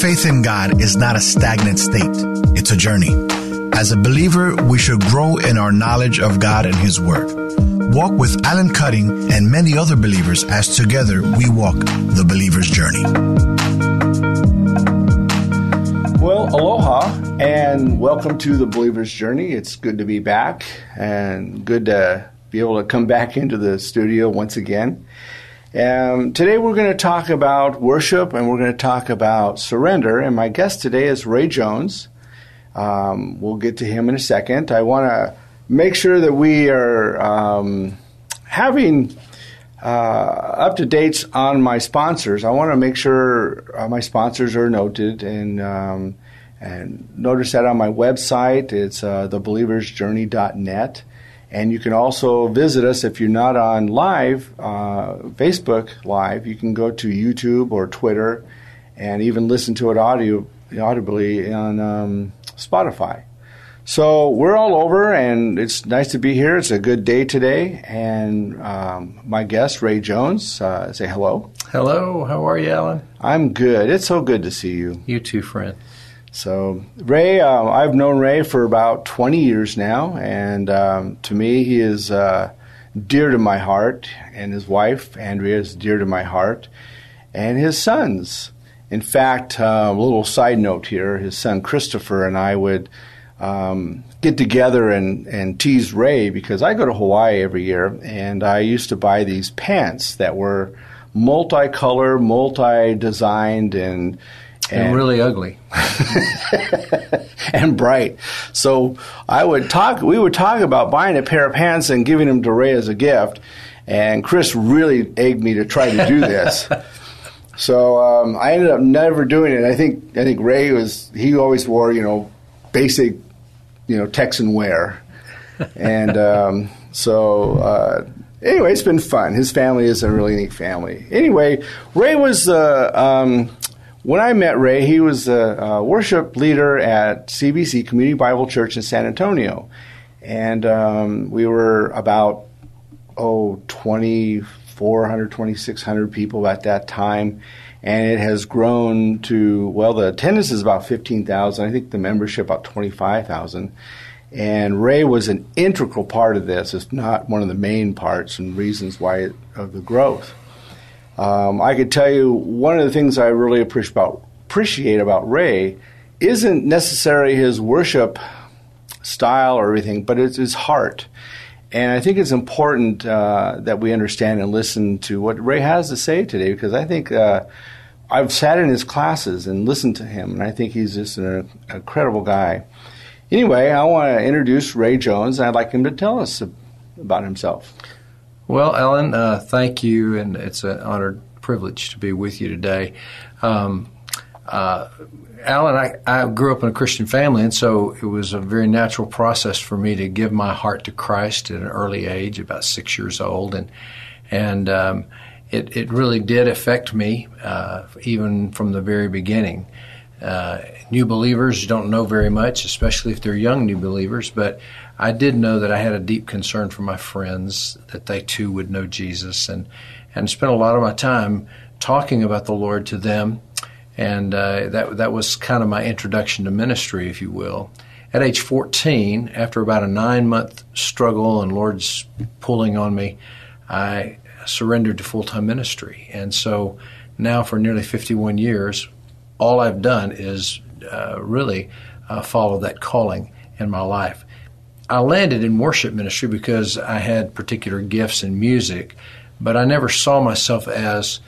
faith in God is not a stagnant state, it's a journey. As a believer, we should grow in our knowledge of God and His Word. Walk with Alan Cutting and many other believers as together we walk the believer's journey. Well, aloha and welcome to the believer's journey. It's good to be back and good to be able to come back into the studio once again. Um, today we're going to talk about worship and we're going to talk about surrender. And my guest today is Ray Jones. Um, we'll get to him in a second. I want to make sure that we are um, having uh, up to dates on my sponsors. I want to make sure uh, my sponsors are noted and um, and notice that on my website. It's uh, thebelieversjourney.net. And you can also visit us if you're not on live, uh, Facebook Live. You can go to YouTube or Twitter and even listen to it audio, audibly on um, Spotify. So we're all over, and it's nice to be here. It's a good day today. And um, my guest, Ray Jones, uh, say hello. Hello, how are you, Alan? I'm good. It's so good to see you. You too, friend. So, Ray, uh, I've known Ray for about 20 years now, and um, to me, he is uh, dear to my heart, and his wife, Andrea, is dear to my heart, and his sons. In fact, uh, a little side note here his son Christopher and I would um, get together and, and tease Ray because I go to Hawaii every year, and I used to buy these pants that were multicolor, multi designed, and and, and really ugly and bright. So I would talk. We would talk about buying a pair of pants and giving them to Ray as a gift. And Chris really egged me to try to do this. so um, I ended up never doing it. I think I think Ray was he always wore you know basic you know Texan wear, and um, so. Uh, anyway, it's been fun. His family is a really neat family. Anyway, Ray was uh, um, when I met Ray, he was a, worship leader at CBC Community Bible Church in San Antonio, and um, we were about oh 2,400, 2,600 people at that time, and it has grown to well, the attendance is about fifteen thousand. I think the membership about twenty five thousand. And Ray was an integral part of this, It's not one of the main parts and reasons why it, of the growth. Um, I could tell you one of the things I really appreciate about, appreciate about Ray isn't necessarily his worship style or everything, but it's his heart. And I think it's important uh, that we understand and listen to what Ray has to say today because I think uh, I've sat in his classes and listened to him, and I think he's just an incredible guy. Anyway, I want to introduce Ray Jones, and I'd like him to tell us about himself. Well, Alan, uh, thank you, and it's an honored privilege to be with you today. Um, uh, Alan, I, I, grew up in a Christian family, and so it was a very natural process for me to give my heart to Christ at an early age, about six years old, and and um, it it really did affect me, uh, even from the very beginning. Uh, new believers don't know very much, especially if they're young new believers, but I did know that I had a deep concern for my friends that they too would know Jesus, and and spent a lot of my time talking about the Lord to them, and uh, that that was kind of my introduction to ministry, if you will. At age 14, after about a nine month struggle and Lord's pulling on me, I surrendered to full time ministry, and so now for nearly 51 years, all I've done is uh, really uh, follow that calling in my life. I landed in worship ministry because I had particular gifts in music, but I never saw myself as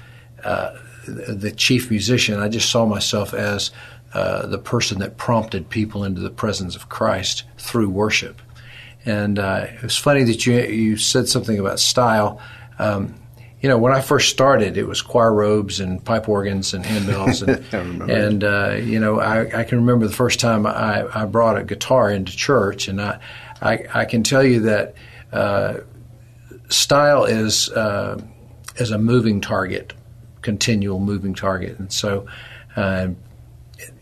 uh, the chief musician. I just saw myself as uh, the person that prompted people into the presence of Christ through worship. And uh, it was funny that you you said something about style. Um, you know, when I first started, it was choir robes and pipe organs and handbells, and, and uh, you know, I, I, can remember the first time I, I, brought a guitar into church, and I, I, I can tell you that uh, style is uh, is a moving target, continual moving target, and so uh,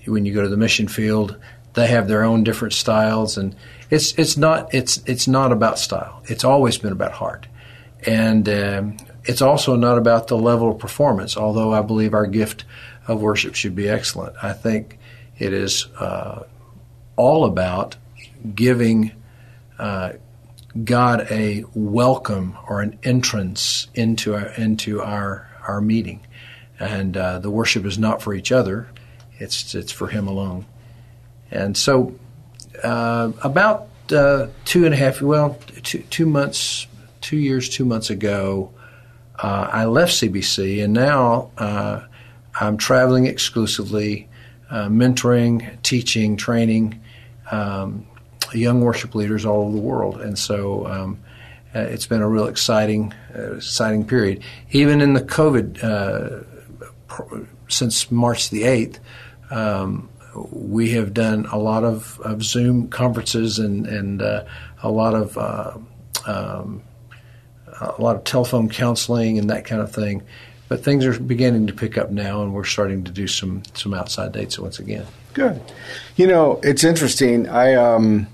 when you go to the mission field, they have their own different styles, and it's it's not it's it's not about style. It's always been about heart, and um, it's also not about the level of performance, although I believe our gift of worship should be excellent. I think it is uh, all about giving uh, God a welcome or an entrance into our, into our our meeting, and uh, the worship is not for each other; it's it's for Him alone. And so, uh, about uh, two and a half, well, two two months, two years, two months ago, uh, I left CBC, and now I'm traveling exclusively, mentoring, teaching, training um, young worship leaders all over the world, and so um, uh, it's been a real exciting, uh, exciting period. Even in the COVID, uh, pr- since March the eighth. Um, we have done a lot of, of Zoom conferences and, and a lot of um, a lot of telephone counseling and that kind of thing. But things are beginning to pick up now, and we're starting to do some some outside dates once again. Good. You know, it's interesting. I um,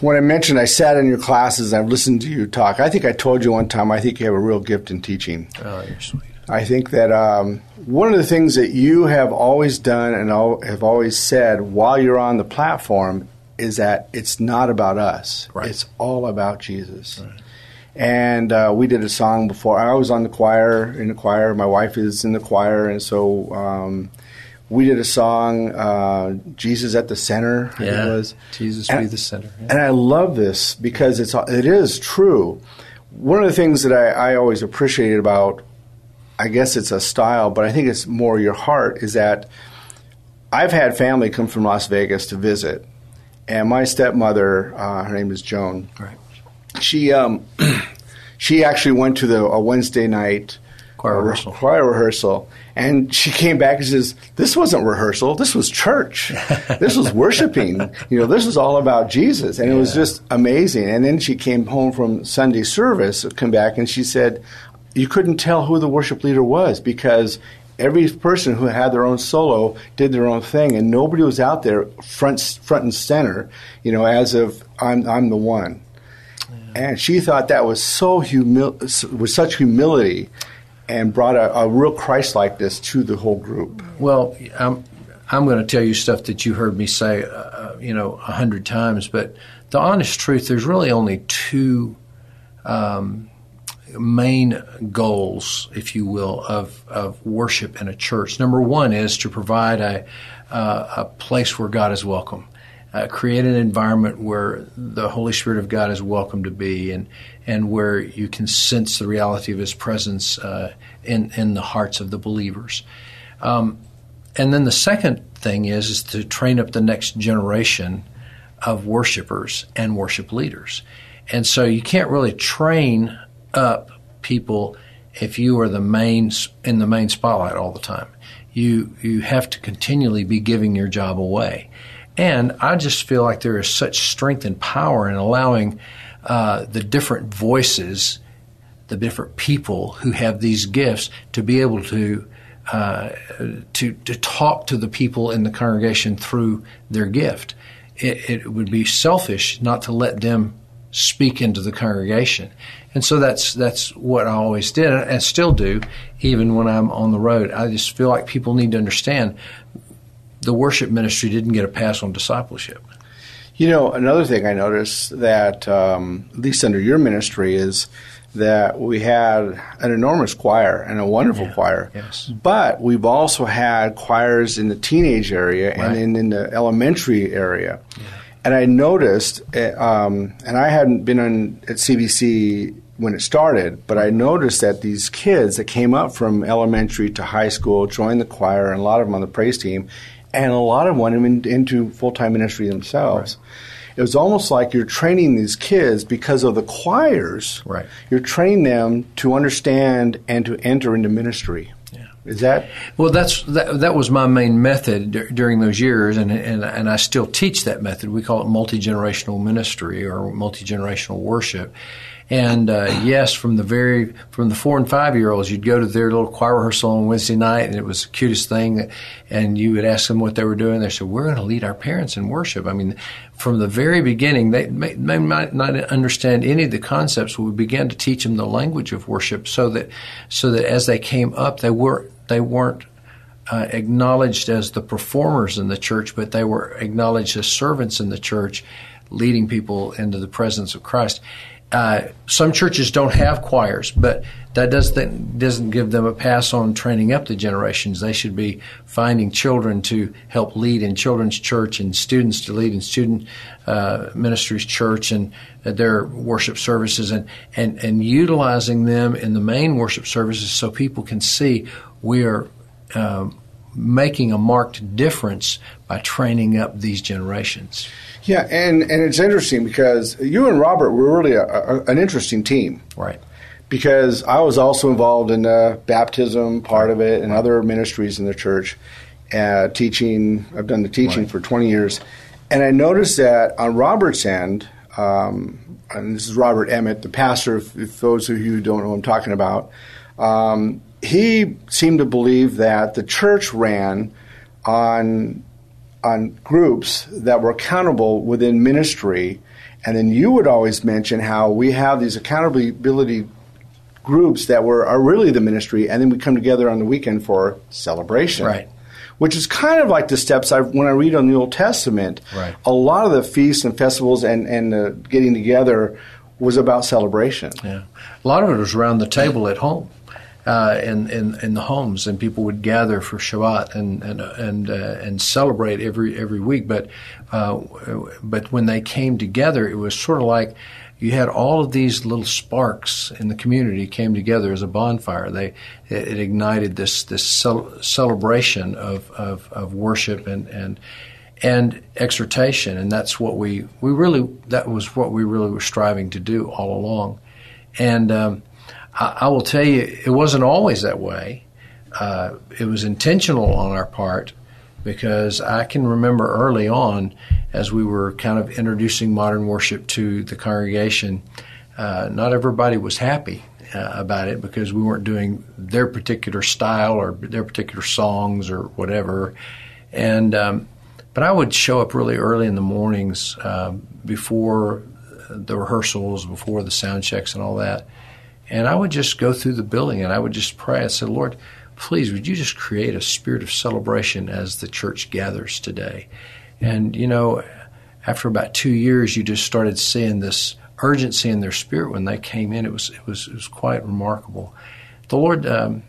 when I mentioned I sat in your classes, I've listened to you talk. I think I told you one time. I think you have a real gift in teaching. Oh, you're sweet. I think that um, one of the things that you have always done and have always said while you're on the platform is that it's not about us. Right. It's all about Jesus. Right and uh, we did a song before. I was on the choir in the choir. My wife is in the choir, and so um, we did a song, uh, "Jesus at the Center." Yeah, it was Jesus and, be the center. Yeah. And I love this because it's it is true. One of the things that I, I always appreciated about, I guess it's a style, but I think it's more your heart, is that I've had family come from Las Vegas to visit, and my stepmother, uh, her name is Joan. Right she um, she actually went to the a Wednesday night choir rehearsal. Choir rehearsal, and she came back and says, "This wasn't rehearsal. This was church. this was worshiping. You know, this was all about Jesus." And yeah. it was just amazing. And then she came home from Sunday service, come back, and she said, "You couldn't tell who the worship leader was because." Every person who had their own solo did their own thing, and nobody was out there front front and center, you know, as of I'm I'm the one and she thought that was so humil- with such humility and brought a, a real Christ likeness to the whole group. Well, I'm, I'm going to tell you stuff that you heard me say, uh, you know, a hundred times, but the honest truth, there's really only two um, main goals, if you will, of, of worship in a church. Number one is to provide a, uh, a place where God is welcome uh, create an environment where the Holy Spirit of God is welcome to be, and and where you can sense the reality of His presence uh, in in the hearts of the believers. Um, and then the second thing is is to train up the next generation of worshipers and worship leaders. And so you can't really train up people if you are the main in the main spotlight all the time. You you have to continually be giving your job away. And I just feel like there is such strength and power in allowing uh, the different voices, the different people who have these gifts to be able to. Uh, to to talk to the people in the congregation through their gift, it, it would be selfish not to let them speak into the congregation. And so that's that's what I always did and still do, even when I'm on the road. I just feel like people need to understand the worship ministry didn't get a pass on discipleship. You know, another thing I noticed that, um, at least under your ministry, is that we had an enormous choir and a wonderful yeah, choir. Yes. But we've also had choirs in the teenage area right. and in, in, the elementary area. Yeah. And I noticed, eh, um, and I hadn't been on, at CBC when it started, but I noticed that these kids that came up from elementary to high school joined the choir, and a lot of them on the praise team, and a lot of them went in, into full time ministry themselves. Right. It was almost like you're training these kids because of the choirs. Right. You're training them to understand and to enter into ministry. Yeah. Is that well? That's that, that was my main method d- during those years, and, and and I still teach that method. We call it multi generational ministry or multi generational worship, And uh, yes, from the very from the four and five year olds, you'd go to their little choir rehearsal on Wednesday night, and it was the cutest thing. And you would ask them what they were doing. They said, "We're going to lead our parents in worship." I mean, from the very beginning, they may, might not understand any of the concepts. We began to teach them the language of worship, so that so that as they came up, they were they weren't uh, acknowledged as the performers in the church, but they were acknowledged as servants in the church, leading people into the presence of Christ. Uh, some churches don't have choirs, but that doesn't doesn't give them a pass on training up the generations. They should be finding children to help lead in children's church and students to lead in student uh, ministries church and uh, their worship services and, and and utilizing them in the main worship services so people can see we are um, making a marked difference by training up these generations. Yeah, and, and it's interesting because you and Robert were really a, a, an interesting team. Right. Because I was also involved in the baptism part of it and other ministries in the church, uh, teaching. I've done the teaching right. for 20 years. And I noticed that on Robert's end, um, and this is Robert Emmitt, the pastor, if, if, those of you who don't know what I'm talking about, um, he seemed to believe that the church ran on on groups that were accountable within ministry. And then you would always mention how we have these accountability groups that were are really the ministry, and then we come together on the weekend for celebration. Right. Which is kind of like the steps I when I read on the Old Testament. Right. A lot of the feasts and festivals and and uh, getting together was about celebration. Yeah. A lot of it was around the table at home uh, in, in, in the homes, and people would gather for Shabbat and and and uh, and celebrate every every week. But uh, but when they came together, it was sort of like you had all of these little sparks in the community came together as a bonfire. They it, it ignited this this cel- celebration of, of, of worship and and and exhortation, and that's what we we really that was what we really were striving to do all along, and. Um, I, I will tell you, it wasn't always that way. Uh, it was intentional on our part because I can remember early on as we were kind of introducing modern worship to the congregation, uh, not everybody was happy uh, about it because we weren't doing their particular style or their particular songs or whatever. And um, but I would show up really early in the mornings um, before the rehearsals, before the sound checks, and all that and I would just go through the building and I would just pray. I said, Lord, please, would you just create a spirit of celebration as the church gathers today? And, you know, after about two years, you just started seeing this urgency in their spirit when they came in. It was, it was, it was quite remarkable. The Lord, um,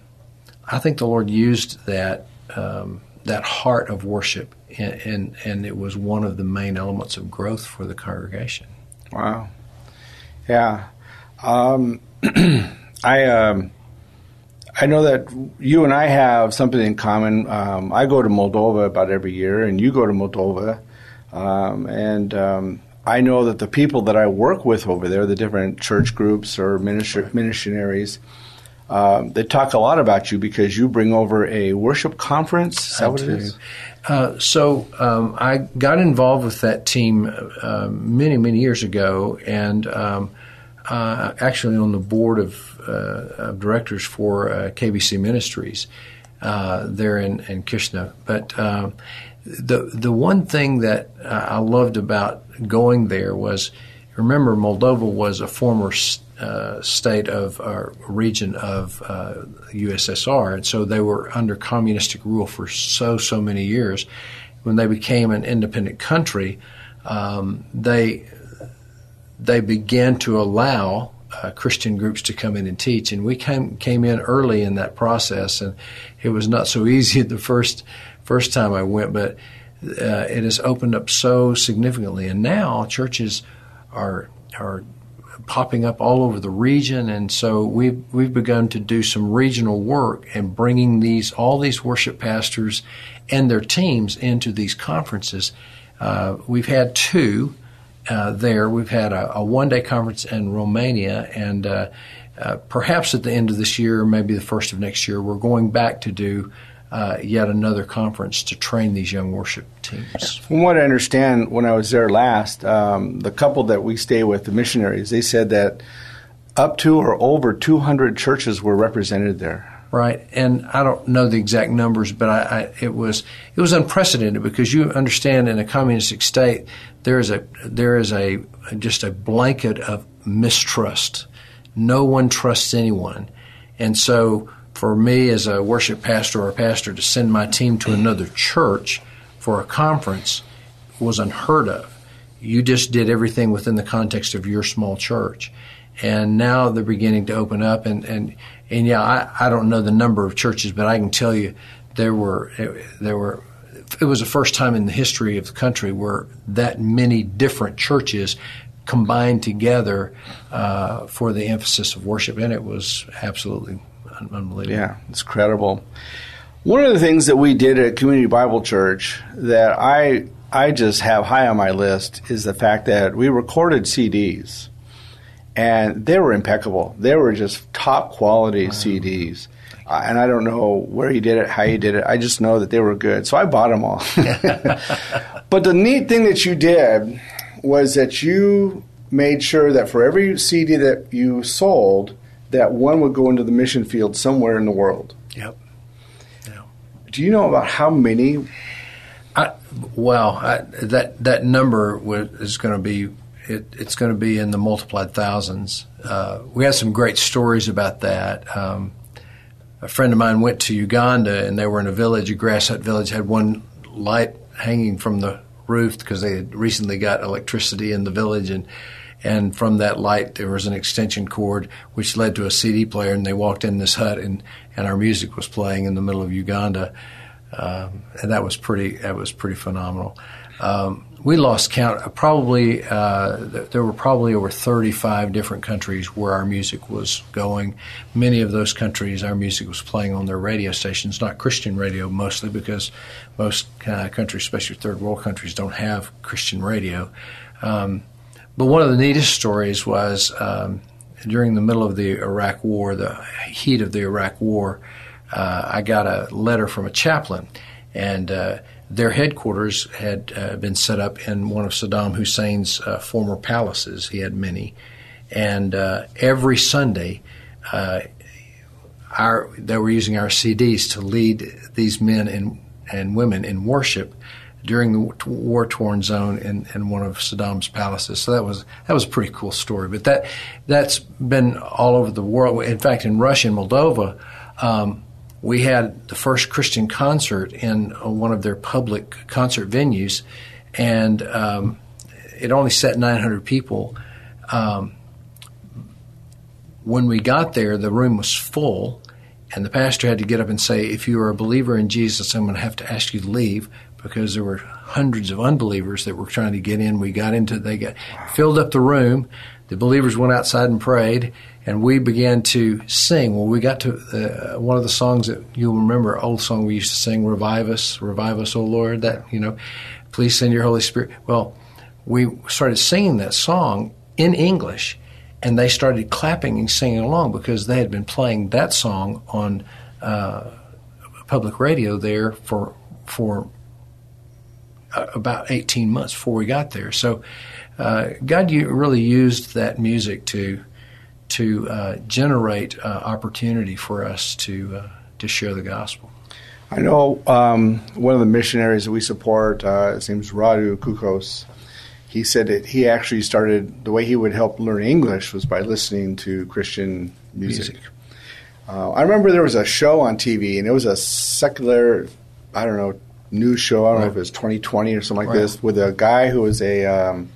I think the Lord used that, um, that heart of worship, and, and, and it was one of the main elements of growth for the congregation. Wow. Yeah. Um, I um, I know that you and I have something in common. Um, I go to Moldova about every year, and you go to Moldova, um, and um, I know that the people that I work with over there, the different church groups or missionaries, uh, they talk a lot about you because you bring over a worship conference. Is that what it is? Uh, so um, I got involved with that team uh, many, many years ago, and um, uh, actually on the board of, uh, of directors for uh, KBC Ministries uh, there in, in Kishna. But um, the the one thing that I loved about going there was, remember, Moldova was a former uh, state of a region of uh, USSR, and so they were under communistic rule for so so many years. When they became an independent country, um, they they began to allow uh, Christian groups to come in and teach, and we came came in early in that process, and it was not so easy the first first time I went, but uh, it has opened up so significantly, and now churches are are popping up all over the region, and so we've we've begun to do some regional work and bringing these all these worship pastors and their teams into these conferences. Uh, we've had two uh, there. We've had a, a one day conference in Romania, and uh, uh, perhaps at the end of this year, maybe the first of next year, we're going back to do uh, yet another conference to train these young worship teams. From what I understand, when I was there last, um, the couple that we stay with, the missionaries, they said that up to or over 200 churches were represented there. Right, and I don't know the exact numbers, but I, I, it was it was unprecedented because you understand in a communistic state there is a there is a just a blanket of mistrust. No one trusts anyone, and so for me as a worship pastor or a pastor to send my team to another church for a conference was unheard of. You just did everything within the context of your small church. And now they're beginning to open up. And, and, and yeah, I, I don't know the number of churches, but I can tell you there were, there were, it was the first time in the history of the country where that many different churches combined together uh, for the emphasis of worship, and it was absolutely unbelievable. Yeah, it's incredible. One of the things that we did at Community Bible Church that I I just have high on my list is the fact that we recorded CDs, and they were impeccable. They were just top quality wow. CDs. Uh, and I don't know where he did it, how he did it. I just know that they were good. So I bought them all. but the neat thing that you did was that you made sure that for every CD that you sold, that one would go into the mission field somewhere in the world. Yep. Yeah. Do you know about how many? I, well, I, that that number is going to be it, it's going to be in the multiplied thousands. Uh, we had some great stories about that. Um, a friend of mine went to Uganda and they were in a village, a grass hut village, had one light hanging from the roof because they had recently got electricity in the village and and from that light there was an extension cord which led to a CD player and they walked in this hut and, and our music was playing in the middle of Uganda um, and that was pretty that was pretty phenomenal. Um, we lost count. Probably uh, there were probably over 35 different countries where our music was going. Many of those countries, our music was playing on their radio stations, not Christian radio mostly, because most uh, countries, especially third world countries, don't have Christian radio. Um, but one of the neatest stories was um, during the middle of the Iraq War, the heat of the Iraq War. Uh, I got a letter from a chaplain, and uh, their headquarters had uh, been set up in one of Saddam Hussein's uh, former palaces. He had many, and uh, every Sunday, uh, our they were using our CDs to lead these men and and women in worship during the war torn zone in, in one of Saddam's palaces. So that was that was a pretty cool story. But that that's been all over the world. In fact, in Russia and Moldova. Um, we had the first Christian concert in uh, one of their public concert venues, and um, it only set 900 people. Um, when we got there, the room was full, and the pastor had to get up and say, If you are a believer in Jesus, I'm going to have to ask you to leave because there were hundreds of unbelievers that were trying to get in. We got into, they got filled up the room. The believers went outside and prayed, and we began to sing. Well, we got to uh, one of the songs that you'll remember, old song we used to sing, "Revive Us, Revive Us, O Lord." That you know, please send your Holy Spirit. Well, we started singing that song in English, and they started clapping and singing along because they had been playing that song on uh, public radio there for for uh, about 18 months before we got there. So uh, God really used that music to to uh, generate uh, opportunity for us to uh, to share the gospel. I know um, one of the missionaries that we support. Uh, his is Radu Kukos. He said that he actually started the way he would help learn English was by listening to Christian music. music. Uh, I remember there was a show on TV, and it was a secular, I don't know, news show. I don't right. know if it was 2020 or something like right. this, with a guy who was a um,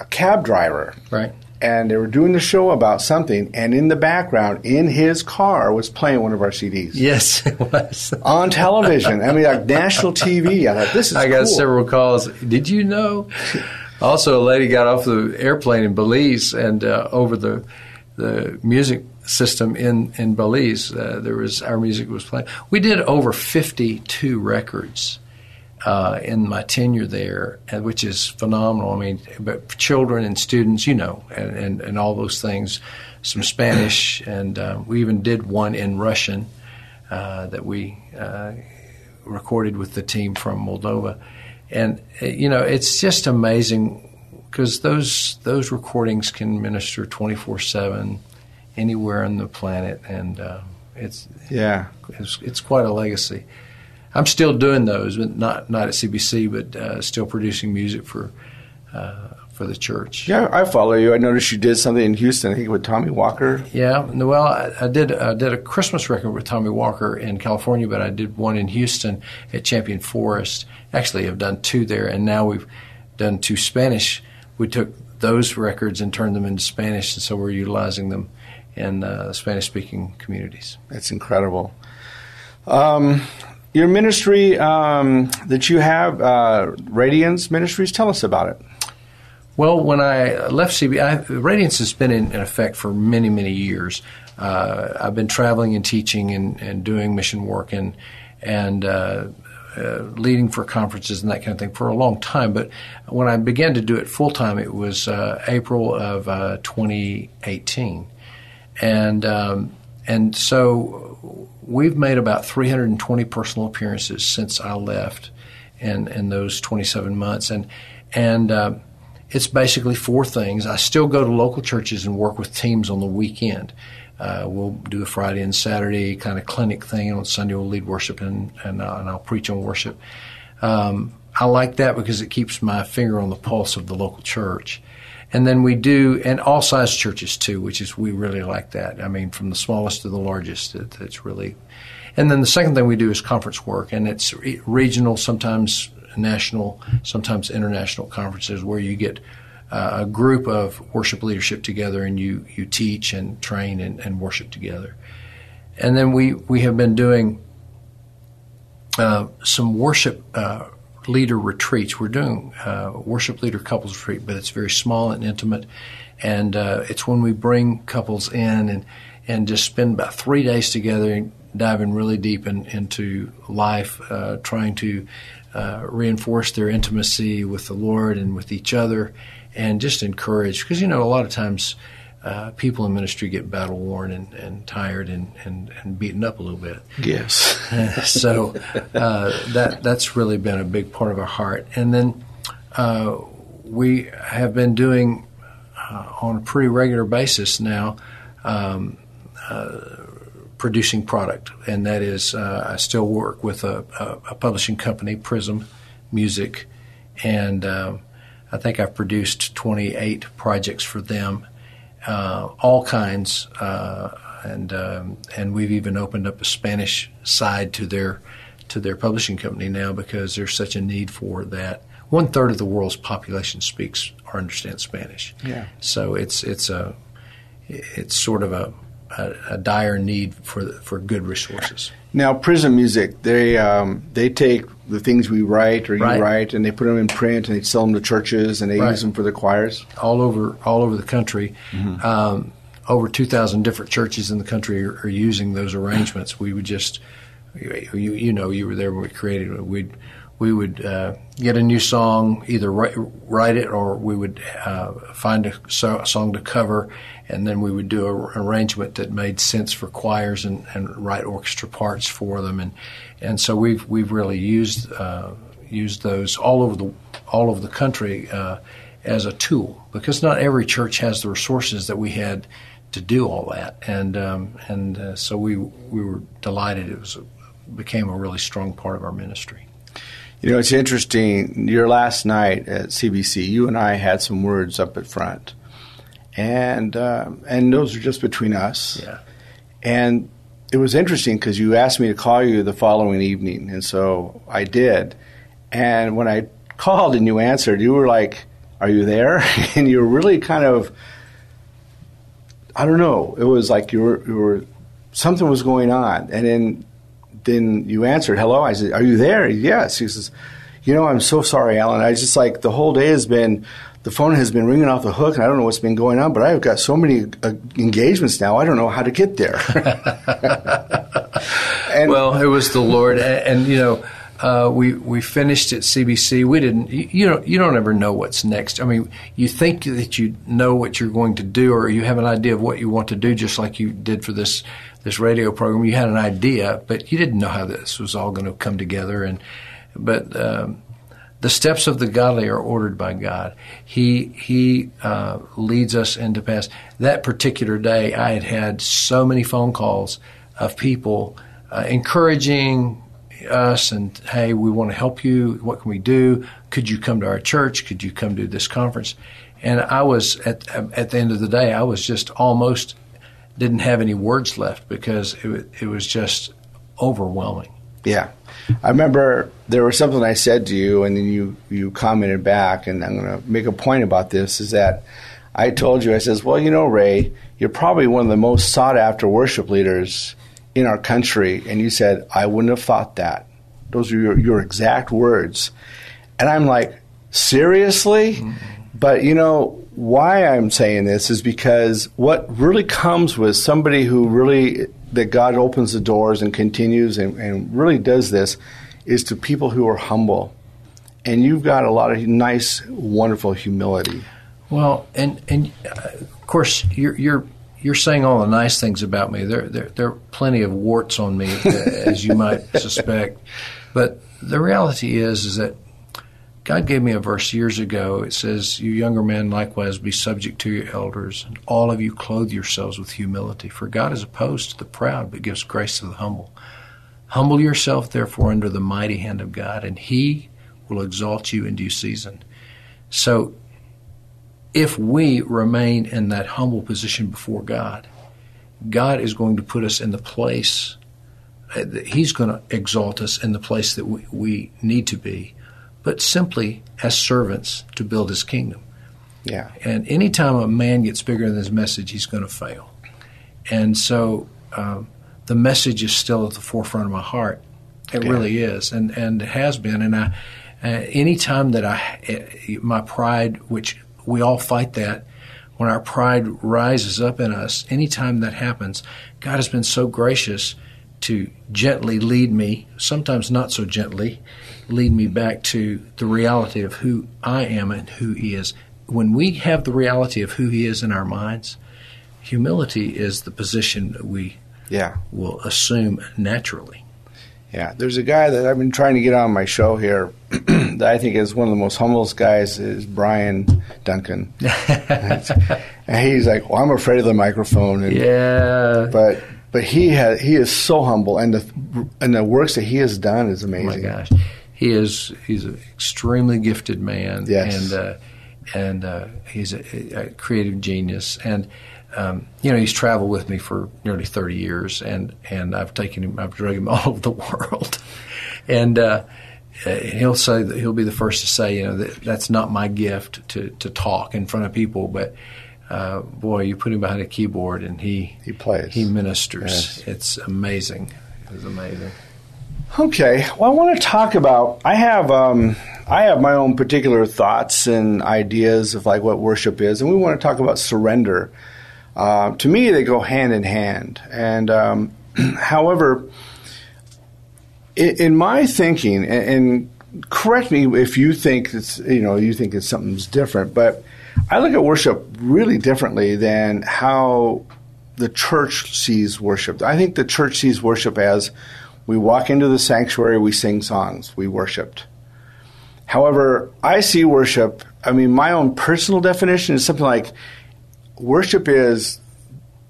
a cab driver. Right and they were doing the show about something, and in the background, in his car, was playing one of our CDs. Yes, it was on television. I mean, like national TV. I thought this is. I got cool. several calls. Did you know? Also, a lady got off the airplane in Belize, and uh, over the the music system in in Belize, uh, there was our music was playing. We did over fifty two records uh, in my tenure there, which is phenomenal. I mean, but children and students, you know, and, and, and all those things, some Spanish, and uh, we even did one in Russian uh, that we uh, recorded with the team from Moldova. And, uh, you know, it's just amazing because those those recordings can minister twenty four seven anywhere on the planet, and uh, it's Yeah. it's, it's quite a legacy. I'm still doing those, but not not at CBC, but uh, still producing music for uh, for the church. Yeah, I follow you. I noticed you did something in Houston, I think with Tommy Walker. Yeah, well, I, I did I did a Christmas record with Tommy Walker in California, but I did one in Houston at Champion Forest. Actually, I've done two there, and now we've done two Spanish. We took those records and turned them into Spanish, and so we're utilizing them in uh, Spanish-speaking communities. That's incredible. Um, your ministry um, that you have, uh, Radiance Ministries, tell us about it. Well, when I left CB, Radiance has been in, in effect for many, many years. Uh, I've been traveling and teaching and, and doing mission work and and uh, uh, leading for conferences and that kind of thing for a long time. But when I began to do it full time, it was uh, April of uh, 2018, and um, and so we've made about 320 personal appearances since I left in in those 27 months, and and uh, it's basically four things. I still go to local churches and work with teams on the weekend. Uh, we'll do a Friday and Saturday kind of clinic thing. On Sunday, we'll lead worship and and, uh, and I'll preach on worship. Um, I like that because it keeps my finger on the pulse of the local church. And then we do, and all size churches too, which is we really like that. I mean, from the smallest to the largest, it's really. And then the second thing we do is conference work, and it's re- regional, sometimes national, sometimes international conferences where you get uh, a group of worship leadership together and you, you teach and train and, and worship together. And then we, we have been doing uh, some worship uh, leader retreats. We're doing uh, worship leader couples retreat, but it's very small and intimate. And uh, it's when we bring couples in and, and just spend about three days together diving really deep in, into life, uh, trying to uh, reinforce their intimacy with the Lord and with each other, and just encourage. Because, you know, a lot of times uh, people in ministry get battle worn and, and tired and, and, and beaten up a little bit. Yes. so uh, that that's really been a big part of our heart. And then uh, we have been doing uh, on a pretty regular basis now. Um, uh, producing product, and that is, uh, I still work with a, a, a, publishing company, Prism Music, and um, I think I've produced 28 projects for them, uh, all kinds, uh, and um, and we've even opened up a Spanish side to their to their publishing company now because there's such a need for that. One third of the world's population speaks or understands Spanish. Yeah. So it's it's a it's sort of a a, a, dire need for for good resources. Now, Prism Music, they um, they take the things we write or you Right. write, and they put them in print, and they sell them to churches, and they Right. use them for the choirs. all over all over the country. Um, over 2,000 different churches in the country are, are using those arrangements. We would just, you, you know, you were there when we created it. We'd we would uh, get a new song, either write, write it or we would uh, find a so- song to cover, and then we would do an arrangement that made sense for choirs and, and write orchestra parts for them, and and so we've we've really used uh, used those all over the all over the country uh, as a tool. Because not every church has the resources that we had to do all that, and um, and uh, so we we were delighted. It was a, became a really strong part of our ministry. You know, it's interesting. Your last night at CBC, you and I had some words up at front, and um, and those are just between us. Yeah. And it was interesting because you asked me to call you the following evening, and so I did. And when I called and you answered, you were like, "Are you there?" and you were really kind of, I don't know. It was like you were, you were something was going on, and then then you answered, "Hello." I said, "Are you there?" Yes. He says, "You know, I'm so sorry, Alan. I just like the whole day has been." The phone has been ringing off the hook, and I don't know what's been going on. But I've got so many uh, engagements now. I don't know how to get there. and well, it was the Lord, and, and you know, uh, we we finished at CBC. We didn't, you, you know, you don't ever know what's next. I mean, you think that you know what you're going to do, or you have an idea of what you want to do, just like you did for this this radio program. You had an idea, but you didn't know how this was all going to come together. And but um, the steps of the godly are ordered by God. He He uh, leads us into paths. That particular day, I had had so many phone calls of people uh, encouraging us and hey, we want to help you. What can we do? Could you come to our church? Could you come to this conference? And I was at at the end of the day, I was just almost didn't have any words left because it, it was just overwhelming. Yeah. I remember there was something I said to you, and then you, you commented back, and I'm going to make a point about this is that I told you, I says, well, you know, Ray, you're probably one of the most sought after worship leaders in our country. And you said, I wouldn't have thought that. Those are your, your exact words. And I'm like, seriously? Mm-hmm. But you know, why I'm saying this is because what really comes with somebody who really that God opens the doors and continues and, and really does this is to people who are humble. And you've got a lot of nice, wonderful humility. Well, and and uh, of course you're you're you're saying all the nice things about me. There there there are plenty of warts on me, as you might suspect. But the reality is is that God gave me a verse years ago. It says, You younger men likewise be subject to your elders, and all of you clothe yourselves with humility. For God is opposed to the proud, but gives grace to the humble. Humble yourself, therefore, under the mighty hand of God, and He will exalt you in due season. So, if we remain in that humble position before God, God is going to put us in the place, uh, He's going to exalt us in the place that we, we need to be but simply as servants to build his kingdom. Yeah. And anytime a man gets bigger than his message, he's going to fail. And so um, the message is still at the forefront of my heart. It yeah. really is, and and has been. And I, uh, anytime that I, uh, my pride, which we all fight that, when our pride rises up in us, anytime that happens, God has been so gracious to gently lead me, sometimes not so gently, lead me back to the reality of who I am and who He is. When we have the reality of who He is in our minds, humility is the position that we yeah. will assume naturally. Yeah, there's a guy that I've been trying to get on my show here that I think is one of the most humblest guys is Brian Duncan. and he's like, "Well, I'm afraid of the microphone." And, yeah, but but he has he is so humble, and the and the works that he has done is amazing. Oh my gosh, he is he's an extremely gifted man, yes. and uh, and uh, he's a, a, creative genius, and um, you know he's traveled with me for nearly thirty years, and and I've taken him, I've dragged him all over the world, and. Uh, he'll say that he'll be the first to say, you know, that that's not my gift to, to talk in front of people, but uh, boy, you put him behind a keyboard and he he plays, he ministers. Yes. It's amazing. It's amazing. Okay, well, I want to talk about. I have um, I have my own particular thoughts and ideas of like what worship is, and we want to talk about surrender. Uh, to me, they go hand in hand. And um, however, in, in, my thinking, and, and, correct me if you think it's you know you think it's something's different, but I look at worship really differently than how the church sees worship. I think the church sees worship as we walk into the sanctuary, we sing songs, we worshiped. However, I see worship, I mean, my own personal definition is something like worship is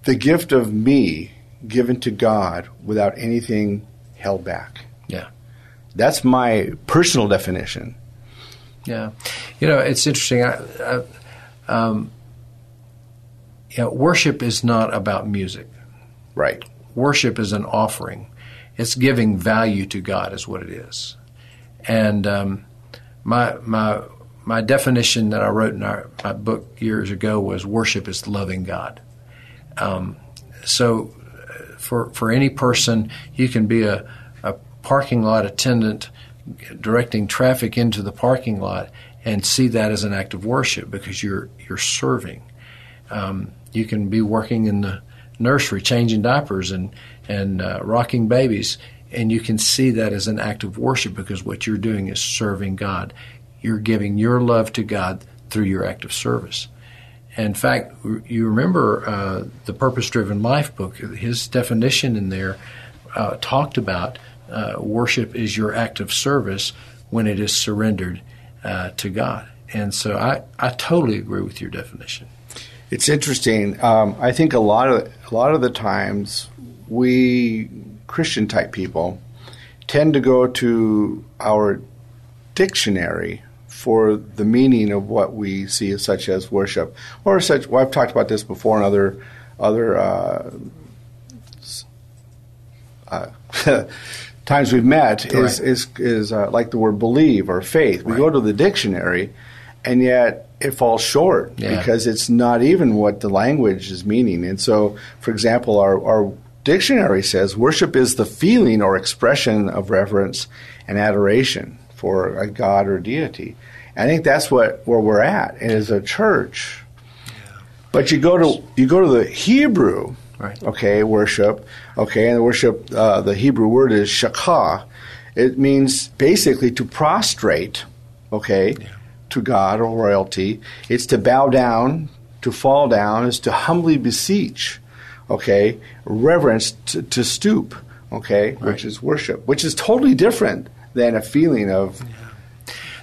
the gift of me given to God without anything held back. Yeah. That's my personal definition. Yeah. You know, it's interesting. I, I, um, you know, worship is not about music. Right. Worship is an offering it's giving value to God, is what it is. And um, my my my definition that I wrote in our, my book years ago was worship is loving God. Um, so, uh, for for any person, you can be a, a parking lot attendant directing traffic into the parking lot and see that as an act of worship because you're you're serving. Um, you can be working in the nursery changing diapers and and uh, rocking babies, and you can see that as an act of worship because what you're doing is serving God. You're giving your love to God through your act of service. In fact, you remember uh, the Purpose Driven Life book, his definition in there uh, talked about uh, worship is your act of service when it is surrendered uh, to God. And so I, I totally agree with your definition. It's interesting. Um, I think a lot of a lot of the times we Christian type people tend to go to our dictionary for the meaning of what we see as such as worship or such. Well, I've talked about this before in other other uh, uh, times we've met is is, is uh, like the word believe or faith. We Right. go to the dictionary, and yet it falls short Yeah. because it's not even what the language is meaning. And so, for example, our, our dictionary says worship is the feeling or expression of reverence and adoration for a god or deity. I think that's what where we're at as a church. But you go to you go to the Hebrew, Right. okay, worship, okay, and the worship, uh, the Hebrew word is shakah. It means basically to prostrate, okay, to God or royalty. It's to bow down, to fall down, is to humbly beseech, okay, reverence, to, to stoop, okay, which is worship, which is totally different than a feeling of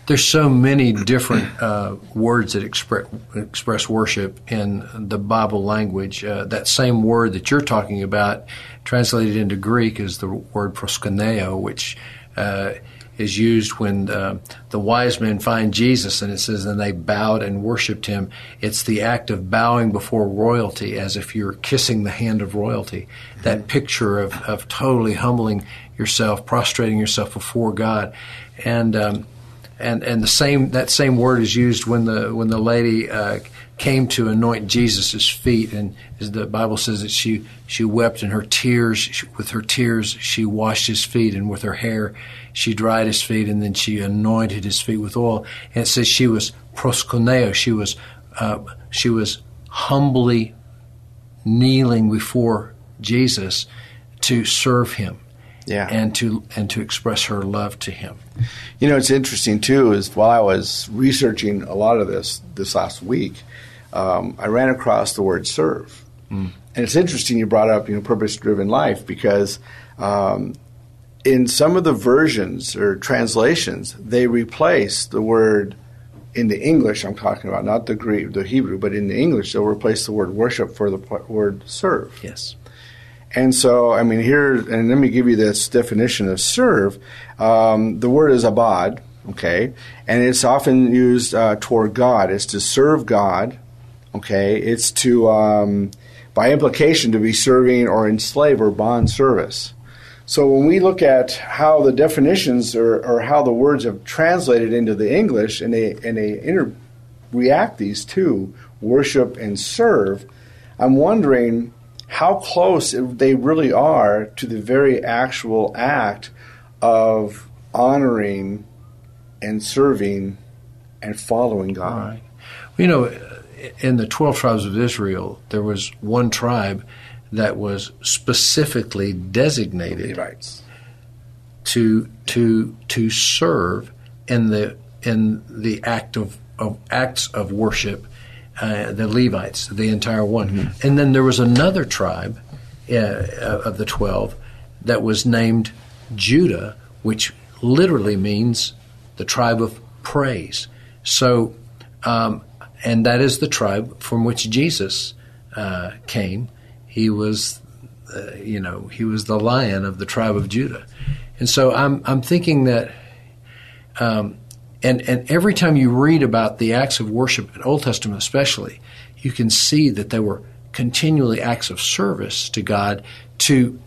There's so many different uh, words that express express worship in the Bible language. Uh, that same word that you're talking about, translated into Greek, is the word proskuneo, which uh, is used when uh, the wise men find Jesus, and it says, "And they bowed and worshipped him." It's the act of bowing before royalty, as if you're kissing the hand of royalty. That picture of, of totally humbling yourself, prostrating yourself before God, and um, and and the same that same word is used when the when the lady uh, came to anoint Jesus' feet, and as the Bible says that she she wept, and her tears she, with her tears she washed his feet, and with her hair she dried his feet, and then she anointed his feet with oil. And it says she was proskuneo, she was uh, she was humbly kneeling before Jesus to serve him yeah. and to and to express her love to him. You know, it's interesting too. Is while I was researching a lot of this this last week, um, I ran across the word "serve," and it's interesting you brought up you know purpose-driven life because um, in some of the versions or translations they replace the word in the English I'm talking about, not the Greek, the Hebrew, but in the English they'll replace the word worship for the p- word serve. Yes. And so, I mean, here, and let me give you this definition of serve. Um, the word is abad, okay, and it's often used uh, toward God. It's to serve God, okay. It's to, um, by implication, to be serving or enslave or bond service. So when we look at how the definitions or, or how the words have translated into the English, and they and they inter- react these two, worship and serve, I'm wondering how close they really are to the very actual act of honoring and serving and following God. Right. You know, in the 12 tribes of Israel, there was one tribe that was specifically designated to to to serve in the in the act of, of acts of worship, uh, the Levites, the entire one, and then there was another tribe uh, of the twelve that was named Judah, which literally means the tribe of praise. So, um, and that is the tribe from which Jesus uh, came. He was uh, you know, he was the lion of the tribe of Judah. And so I'm, I'm thinking that, um, and, and every time you read about the acts of worship in Old Testament especially, you can see that they were continually acts of service to God to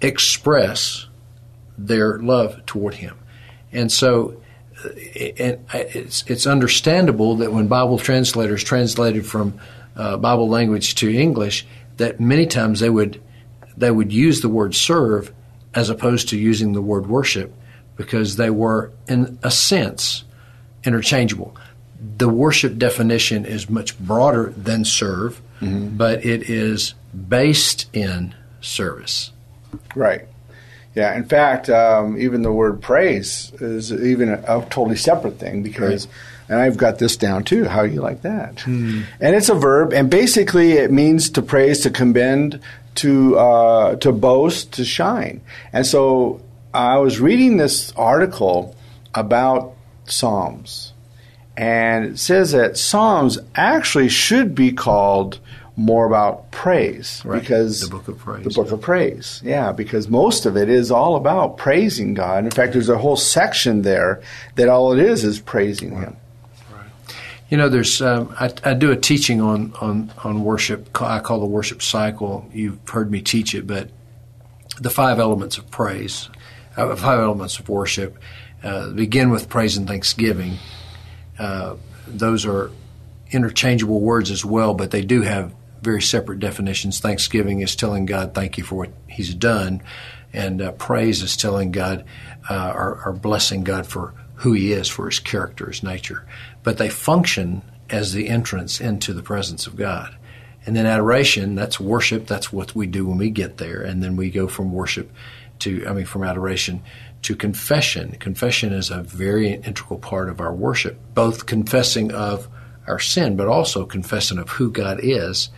express their love toward Him. And so, and it's, it's understandable that when Bible translators translated from uh, Bible language to English, that many times they would they would use the word serve as opposed to using the word worship because they were, in a sense, interchangeable. The worship definition is much broader than serve, but it is based in service. Right. Yeah. In fact, um, even the word praise is even a, a totally separate thing because, and I've got this down too. How you like that? And it's a verb, and basically it means to praise, to commend, to uh, to boast, to shine. And so I was reading this article about Psalms, And it says that Psalms actually should be called more about praise Right. because The book of praise, The book of praise, yeah, because most of it is all about praising God. In fact, there's a whole section there that all it is is praising Him. You know, there's um, I, I do a teaching on on on worship. I call the worship cycle. You've heard me teach it, but the five elements of praise, uh, five elements of worship, uh, begin with praise and thanksgiving. Uh, those are interchangeable words as well, but they do have very separate definitions. Thanksgiving is telling God thank you for what He's done, and uh, praise is telling God uh, or, or blessing God for who He is, for His character, His nature. But they function as the entrance into the presence of God. And then adoration, that's worship. That's what we do when we get there. And then we go from worship to, I mean, from adoration to confession. Confession is a very integral part of our worship, both confessing of our sin, but also confessing of who God is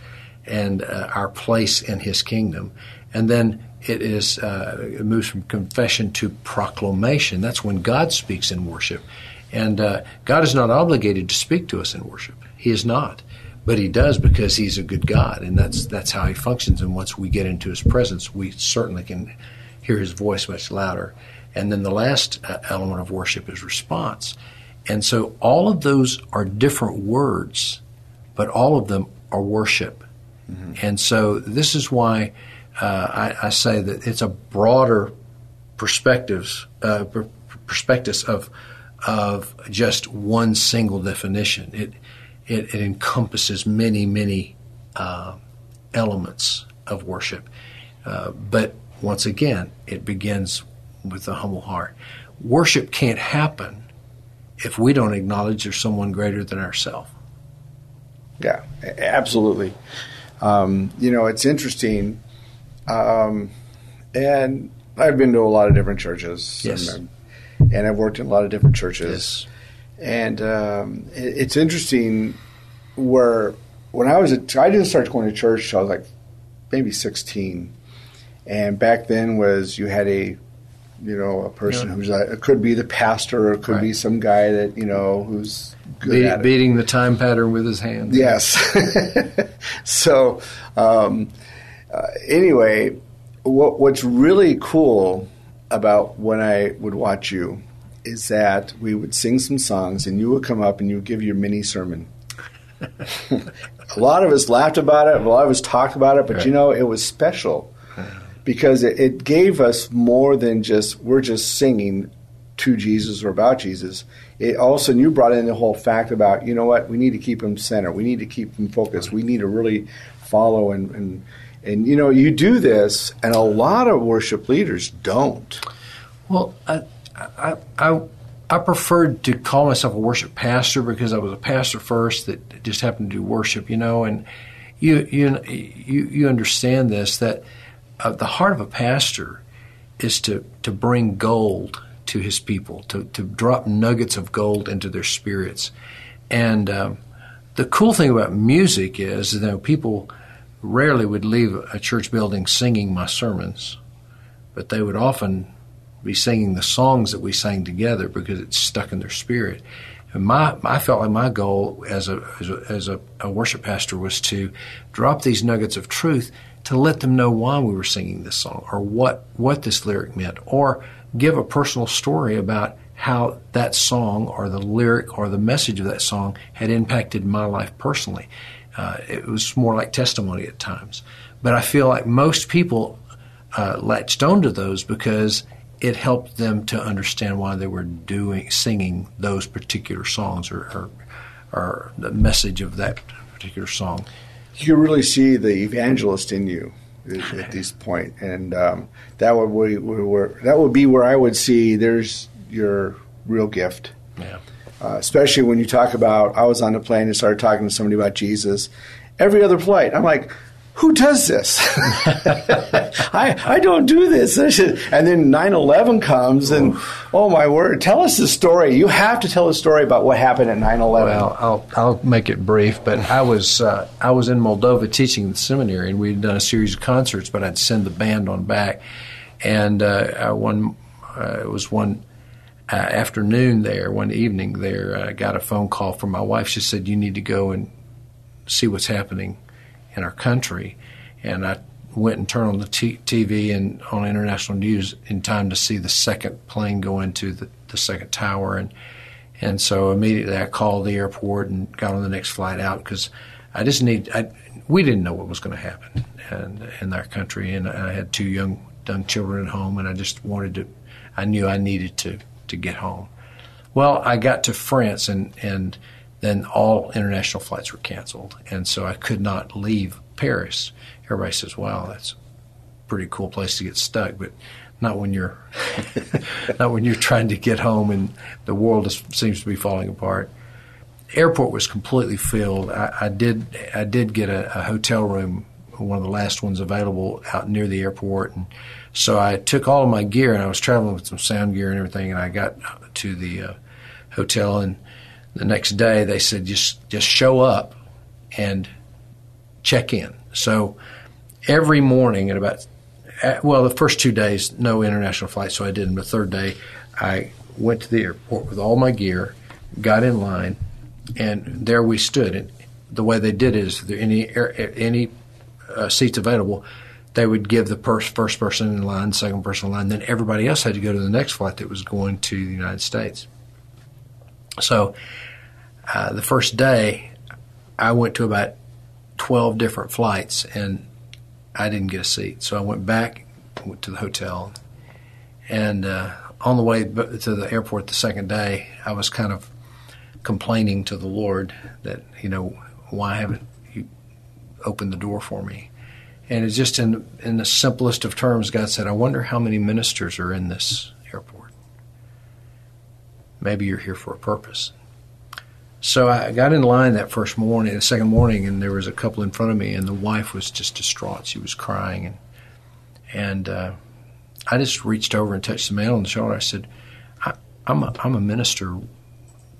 and uh, our place in His kingdom. And then it is uh, it moves from confession to proclamation. That's when God speaks in worship, and uh, God is not obligated to speak to us in worship. He is not, but He does because He's a good God, and that's that's how He functions. And once we get into His presence, we certainly can hear His voice much louder. And then the last uh, element of worship is response. And so all of those are different words, but all of them are worship. And so this is why uh, I, I say that it's a broader perspectives uh, of of just one single definition. It it, it encompasses many many uh, elements of worship, uh, but once again, it begins with a humble heart. Worship can't happen if we don't acknowledge there's someone greater than ourselves. Yeah, absolutely. Um, you know, it's interesting. Um, and I've been to a lot of different churches. Yes. And, and I've worked in a lot of different churches. And um, it, it's interesting where when I was a, I didn't start going to church till I was like maybe 16. And back then was you had a you know a person Yeah. who's like, it could be the pastor or it could be some guy that you know who's good Be- beating the time pattern with his hands. Yes. so, um, uh, anyway, what, what's really cool about when I would watch you is that we would sing some songs and you would come up and you would give your mini sermon. a lot of us laughed about it, a lot of us talked about it, but you know, it was special because it, it gave us more than just, we're just singing to Jesus or about Jesus. It all of a sudden you brought in the whole fact about, you know what, we need to keep him center. We need to keep him focused. We need to really follow and, and and you know, you do this and a lot of worship leaders don't. Well, I, I, I, I preferred to call myself a worship pastor because I was a pastor first that just happened to do worship, you know. And you, you, you, you understand this that uh, the heart of a pastor is to to bring gold to his people, to to drop nuggets of gold into their spirits. And um, the cool thing about music is, you know, people rarely would leave a church building singing my sermons, but they would often be singing the songs that we sang together because it's stuck in their spirit. And my, I felt like my goal as a as, a, as a, a worship pastor was to drop these nuggets of truth to let them know why we were singing this song or what what this lyric meant, or give a personal story about how that song or the lyric or the message of that song had impacted my life personally. Uh, it was more like testimony at times, but I feel like most people uh, latched onto those because it helped them to understand why they were doing singing those particular songs or, or, or the message of that particular song. You really see the evangelist in you at, this point, and um, that would be where that would be where I would see there's your real gift. Yeah. Uh, especially when you talk about, I was on a plane and started talking to somebody about Jesus. Every other flight, I'm like, who does this? I, I don't do this. And then 9 11 comes, and oh my word, tell us the story. You have to tell a story about what happened at 9 11. Well, I'll I'll make it brief, but I was uh, I was in Moldova teaching the seminary, and we'd done a series of concerts, but I'd send the band on back, and uh, one uh, it was one uh, afternoon there, one evening there, I got a phone call from my wife. She said, You need to go and see what's happening in our country. And I went and turned on the t- TV and on international news in time to see the second plane go into the, the second tower. And, and so immediately I called the airport and got on the next flight out because I just need, I, we didn't know what was going to happen in, in our country. And I had two young, young children at home, and I just wanted to, I knew I needed to to get home. Well, I got to France and and then all international flights were canceled, and so I could not leave Paris. Everybody says, "Wow, that's a pretty cool place to get stuck," but not when you're not when you're trying to get home and the world is, seems to be falling apart. Airport was completely filled. I, I did I did get a, a hotel room, one of the last ones available out near the airport, and so I took all of my gear and I was traveling with some sound gear and everything. And I got to the uh, hotel and the next day they said just just show up and check in. So every morning at about well the first two days no international flight, so I didn't. The third day I went to the airport with all my gear, got in line, and there we stood. And the way they did it is there any any uh, seats available they would give the first, first person in line, second person in line, then everybody else had to go to the next flight that was going to the United States. So uh, the first day, I went to about 12 different flights and I didn't get a seat. So I went back went to the hotel. And uh, on the way to the airport the second day, I was kind of complaining to the Lord that, you know, why haven't you opened the door for me? And it's just in in the simplest of terms, God said, I wonder how many ministers are in this airport. Maybe you're here for a purpose. So I got in line that first morning, the second morning, and there was a couple in front of me, and the wife was just distraught. She was crying, and and uh, I just reached over and touched the man on the shoulder. I said, I, am a, I'm a minister.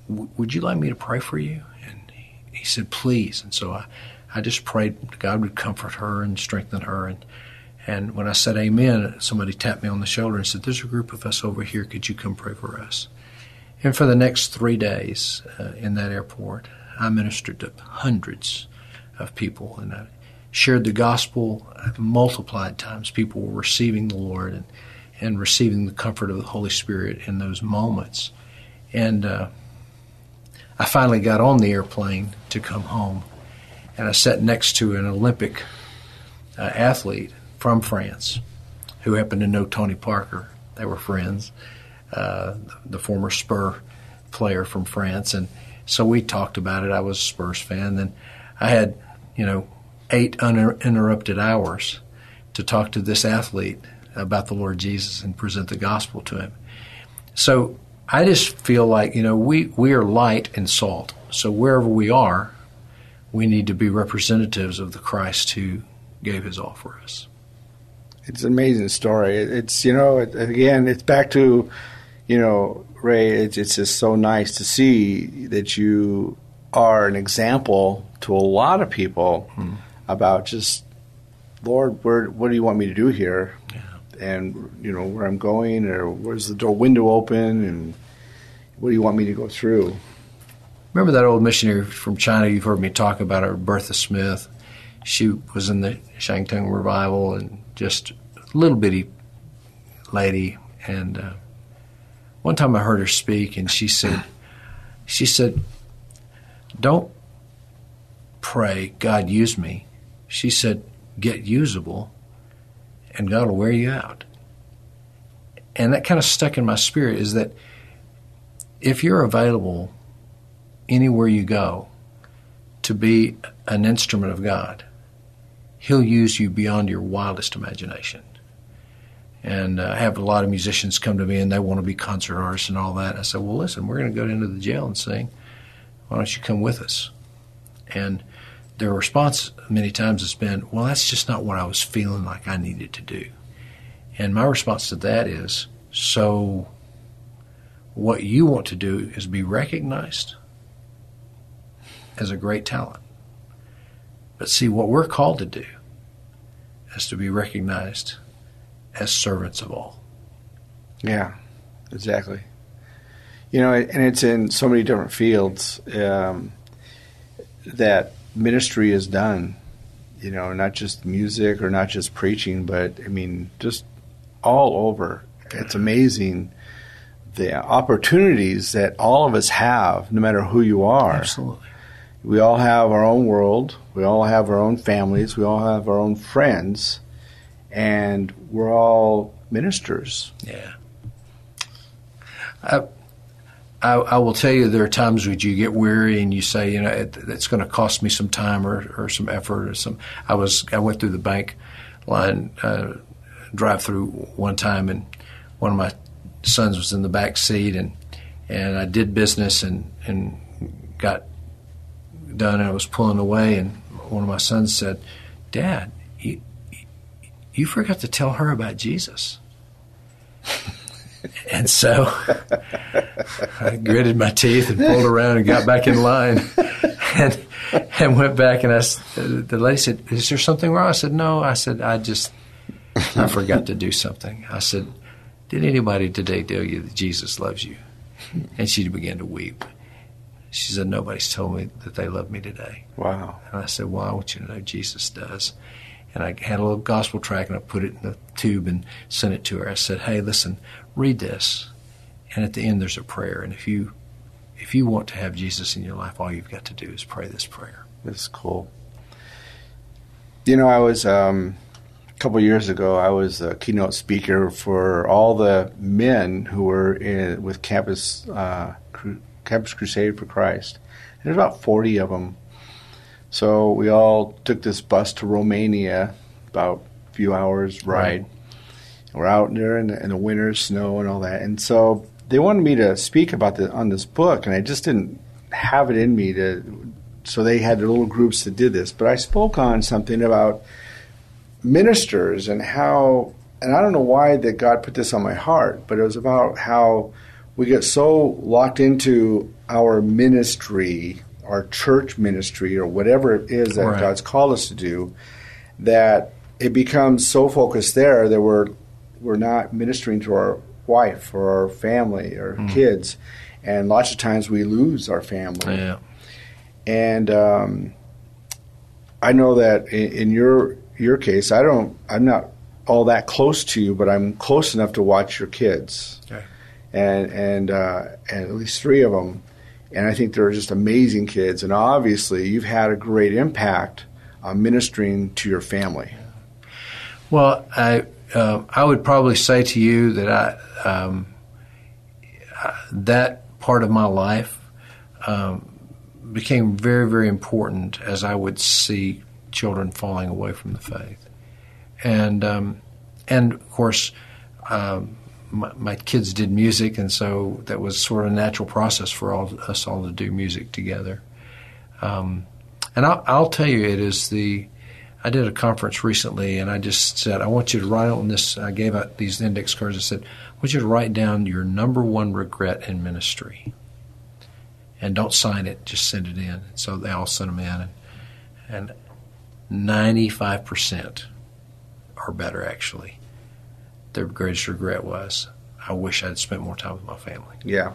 W- would you like me to pray for you?" And he, he said, "Please." And so I I just prayed God would comfort her and strengthen her. And and when I said Amen, somebody tapped me on the shoulder and said, "There's a group of us over here. Could you come pray for us?" And for the next three days uh, in that airport, I ministered to hundreds of people, and I shared the gospel multiplied times. People were receiving the Lord and and receiving the comfort of the Holy Spirit in those moments. And uh, I finally got on the airplane to come home and I sat next to an Olympic uh, athlete from France who happened to know Tony Parker. They were friends, uh, the former Spur player from France, and so we talked about it. I was a Spurs fan. Then I had, you know, eight uninterrupted hours to talk to this athlete about the Lord Jesus and present the gospel to him. So I just feel like you know we we are light and salt. So wherever we are, we need to be representatives of the Christ who gave his all for us. It's an amazing story. It's, you know, it, again, it's back to, you know, Ray, it's, it's just so nice to see that you are an example to a lot of people hmm. about just, Lord, where, what do you want me to do here? Yeah. And, you know, where I'm going or where's the door window open and what do you want me to go through? Remember that old missionary from China you've heard me talk about her, Bertha Smith? She was in the Shantung revival and just a little bitty lady. And uh, one time I heard her speak, and she said, she said, don't pray, God use me. She said, get usable, and God will wear you out. And that kind of stuck in my spirit is that if you're available anywhere you go to be an instrument of God. He'll use you beyond your wildest imagination. And uh, I have a lot of musicians come to me and they want to be concert artists and all that. I said, well, listen, we're going to go into the jail and sing. Why don't you come with us? And their response many times has been, well, that's just not what I was feeling like I needed to do. And my response to that is, so what you want to do is be recognized as a great talent. But see, what we're called to do is to be recognized as servants of all. Yeah, exactly. You know, and it's in so many different fields um, that ministry is done. You know, not just music or not just preaching, but I mean, just all over. It's amazing the opportunities that all of us have, no matter who you are. Absolutely. We all have our own world. We all have our own families. We all have our own friends, and we're all ministers. Yeah. I, I, I will tell you, there are times when you get weary and you say, you know, it, it's going to cost me some time or, or some effort or some. I was I went through the bank line uh, drive through one time, and one of my sons was in the back seat, and and I did business and and got done, and I was pulling away, and one of my sons said, "Dad, you forgot to tell her about Jesus." and so I gritted my teeth and pulled around and got back in line, and and went back, and I the lady said, "Is there something wrong?" I said, "No." I said, "I just." I forgot to do something. I said, Did anybody today tell you that Jesus loves you? And she began to weep. She said, Nobody's told me that they love me today. Wow. And I said, Well, I want you to know Jesus does. And I had a little gospel track and I put it in the tube and sent it to her. I said, Hey, listen, read this. And at the end there's a prayer. And if you if you want to have Jesus in your life, all you've got to do is pray this prayer. That's cool. You know, I was um, a couple years ago, I was a keynote speaker for all the men who were in with Campus uh, Cru- Campus Crusade for Christ. There's about 40 of them. So we all took this bus to Romania, about a few hours ride. Right. We're out there in the, in the winter, snow, and all that. And so they wanted me to speak about the on this book, and I just didn't have it in me to. So they had their little groups that did this, but I spoke on something about ministers and how, and I don't know why that God put this on my heart, but it was about how we get so locked into our ministry, our church ministry, or whatever it is that Right. God's called us to do, that it becomes so focused there that we're we're not ministering to our wife or our family or kids, and lots of times we lose our family. Yeah. And um, I know that in, in your your case, I don't. I'm not all that close to you, but I'm close enough to watch your kids, Okay. and and, uh, and at least three of them. And I think they're just amazing kids. And obviously, you've had a great impact on ministering to your family. Well, I uh, I would probably say to you that I um, that part of my life um, became very very important as I would see children falling away from the faith, and um, and of course. Um, my, my kids did music, and so that was sort of a natural process for all us all to do music together. Um, and I'll, I'll tell you, it is the I did a conference recently, and I just said, I want you to write on this. I gave out these index cards. I said, I want you to write down your number one regret in ministry. And don't sign it, just send it in. So they all sent them in. And, and 95% are better, actually, their greatest regret was, I wish I'd spent more time with my family. Yeah,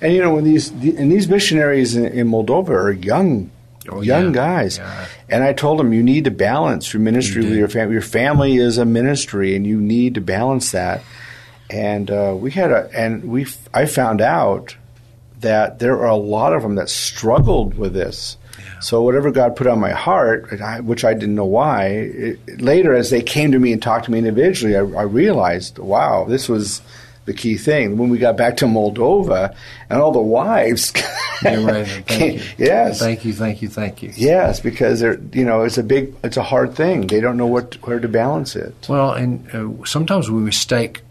and you know when these and these missionaries in, in Moldova are young, Oh, young yeah. guys, Yeah. and I told them you need to balance your ministry You with your family. Your family is a ministry, and you need to balance that. And uh, we had a and we f- I found out that there are a lot of them that struggled with this. So whatever God put on my heart, which I didn't know why, it, later as they came to me and talked to me individually, I, I realized, wow, this was the key thing. When we got back to Moldova, and all the wives, right. Thank came- you. yes, Thank you, thank you, thank you. yes, because they're you know it's a big, it's a hard thing. They don't know what where to balance it. Well, and uh, sometimes we mistake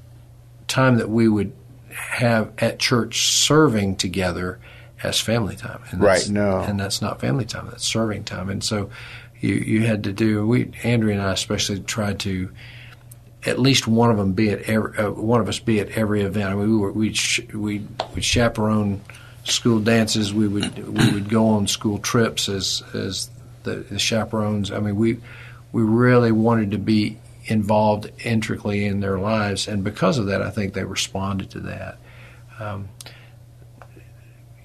time that we would have at church serving together as family time. And that's- Right, no. and that's not family time. That's serving time. And so you you had to do. We Andrea and I especially tried to. At least one of them be at every, uh, one of us be at every event. I mean, we were we'd sh- we would chaperone school dances. We would we would go on school trips as as the, the chaperones. I mean, we we really wanted to be involved intricately in their lives, and because of that, I think they responded to that. Um,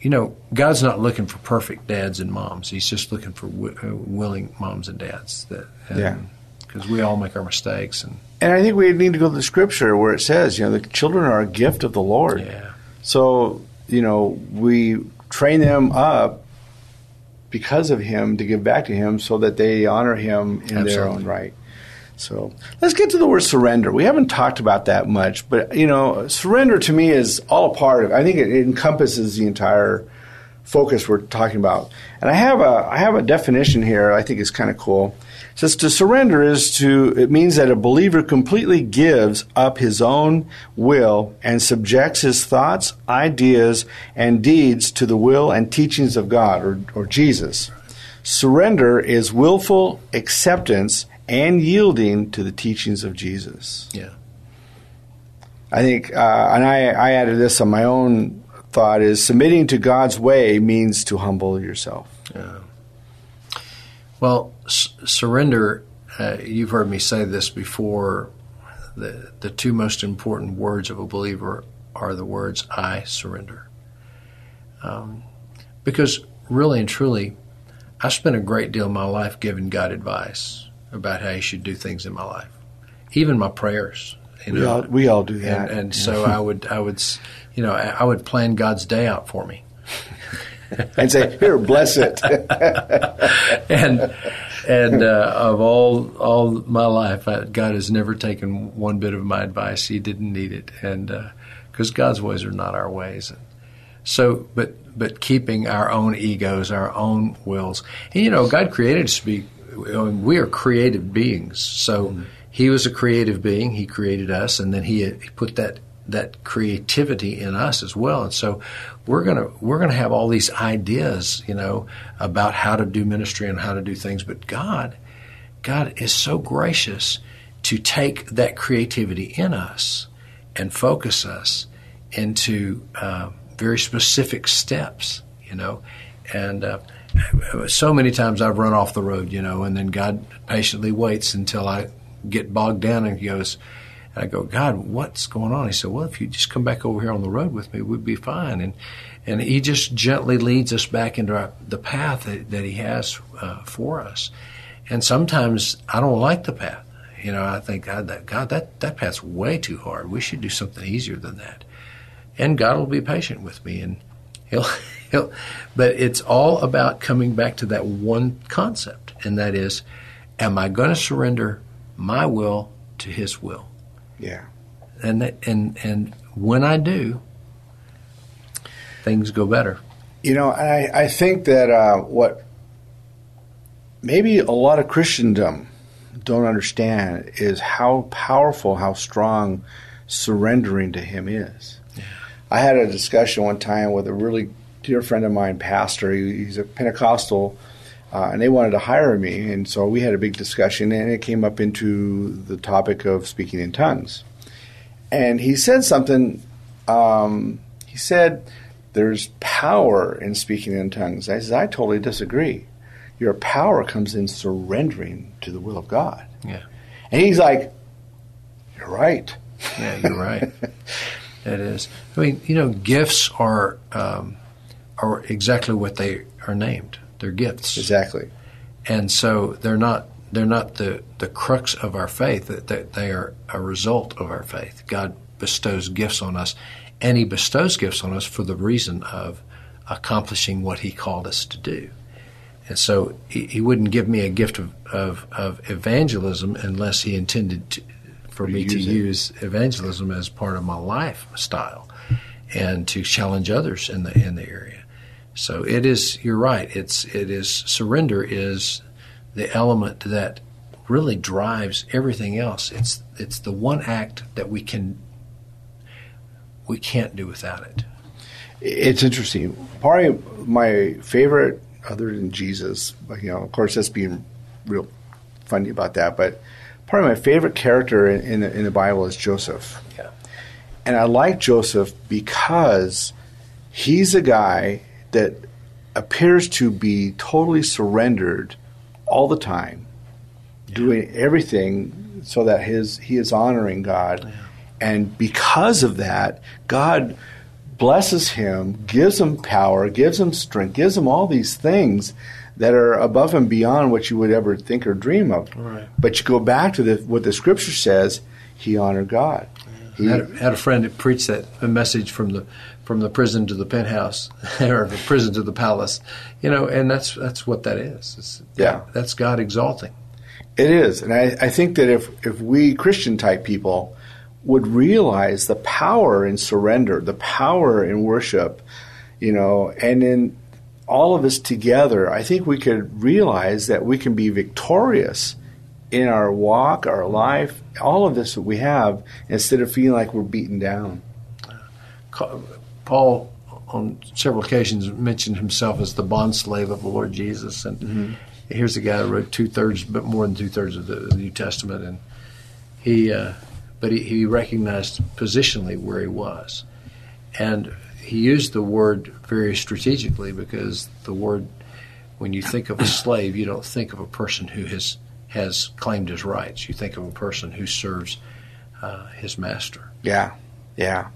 you know, God's not looking for perfect dads and moms. He's just looking for w- uh, willing moms and dads. That and, Yeah. because we all make our mistakes and And I think we need to go to the scripture where it says, you know, the children are a gift of the Lord. yeah, So, you know, we train them up because of Him to give back to Him so that they honor Him in their own right. So let's get to the word surrender. We haven't talked about that much, but, you know, surrender to me is all a part of I think it, encompasses the entire focus we're talking about. And I have a I have a definition here I think is kind of cool. It says to surrender is to it means that a believer completely gives up his own will and subjects his thoughts, ideas, and deeds to the will and teachings of God or, or Jesus. Surrender is willful acceptance and yielding to the teachings of Jesus. yeah, I think, uh, and I, I added this on my own thought is submitting to God's way means to humble yourself. Yeah. Well, s- surrender. Uh, you've heard me say this before. The the two most important words of a believer are the words "I surrender," um, because really and truly, I spent a great deal of my life giving God advice about how He should do things in my life, even my prayers. You We all, we all do that. and, and so I would I would you know I would plan God's day out for me. and say, "Here, bless it." and and uh, of all all my life, I, God has never taken one bit of my advice. He didn't need it, and because God's ways are not our ways. And so, but but keeping our own egos, our own wills, and you know, God created us to be. We are creative beings, so He was a creative being. He created us, and then He, he put that that creativity in us as well. And so we're gonna we're gonna have all these ideas, you know, about how to do ministry and how to do things. But God, God is so gracious to take that creativity in us and focus us into uh, very specific steps, you know. And uh, so many times I've run off the road, you know, and then God patiently waits until I get bogged down and he goes, and I go, God, what's going on? He said, Well, if you just come back over here on the road with me, we'd be fine. And and he just gently leads us back into our, the path that, that he has uh, for us. And sometimes I don't like the path. You know, I think, God, that, God, that, that path's way too hard. We should do something easier than that. And God will be patient with me, and he'll, he'll. But it's all about coming back to that one concept, and that is, am I going to surrender my will to His will? yeah. and that, and and when I do, things go better. You know, I, I think that uh, what maybe a lot of Christendom don't understand is how powerful, how strong surrendering to Him is. Yeah. I had a discussion one time with a really dear friend of mine, pastor. He, he's a Pentecostal, uh, and they wanted to hire me, and so we had a big discussion, and it came up into the topic of speaking in tongues. And he said something. Um, he said, "There's power in speaking in tongues." I said, "I totally disagree. Your power comes in surrendering to the will of God." Yeah. And he's like, "You're right." Yeah, you're right. it is. I mean, you know, gifts are um, are exactly what they are named. They're gifts, Exactly. and so they're not they're not the the crux of our faith. That they are a result of our faith. God bestows gifts on us, and He bestows gifts on us for the reason of accomplishing what He called us to do. And so he, he wouldn't give me a gift of, of, of evangelism unless he intended to, for me to use it. use evangelism as part of my lifestyle and to challenge others in the in the area. So it is. You're right. It's it is surrender is the element that really drives everything else. It's it's the one act that we can we can't do without it. It's interesting. Probably my favorite, other than Jesus, but, you know, of course, that's being real funny about that. But probably my favorite character in, in, the, in the Bible is Joseph. Yeah. And I like Joseph because he's a guy that appears to be totally surrendered all the time, doing everything so that his he is honoring God. And because of that, God blesses him, gives him power, gives him strength, gives him all these things that are above and beyond what you would ever think or dream of. Right. But you go back to the, what the scripture says, he honored God. He, I had, a, had a friend that preached that a message from the from the prison to the penthouse or the prison to the palace, you know, and that's that's what that is. It's, Yeah. that's God exalting. It is, and I, I think that if if we Christian type people would realize the power in surrender, the power in worship, you know, and in all of us together, I think we could realize that we can be victorious in our walk, our life, all of this that we have, instead of feeling like we're beaten down. Paul, on several occasions, mentioned himself as the bond slave of the Lord Jesus, and here's a guy who wrote two thirds, but more than two thirds of the, the New Testament, and he, uh, but he, he recognized positionally where he was, and he used the word very strategically because the word, when you think of a slave, you don't think of a person who has has claimed his rights. You think of a person who serves uh, his master. Yeah, yeah.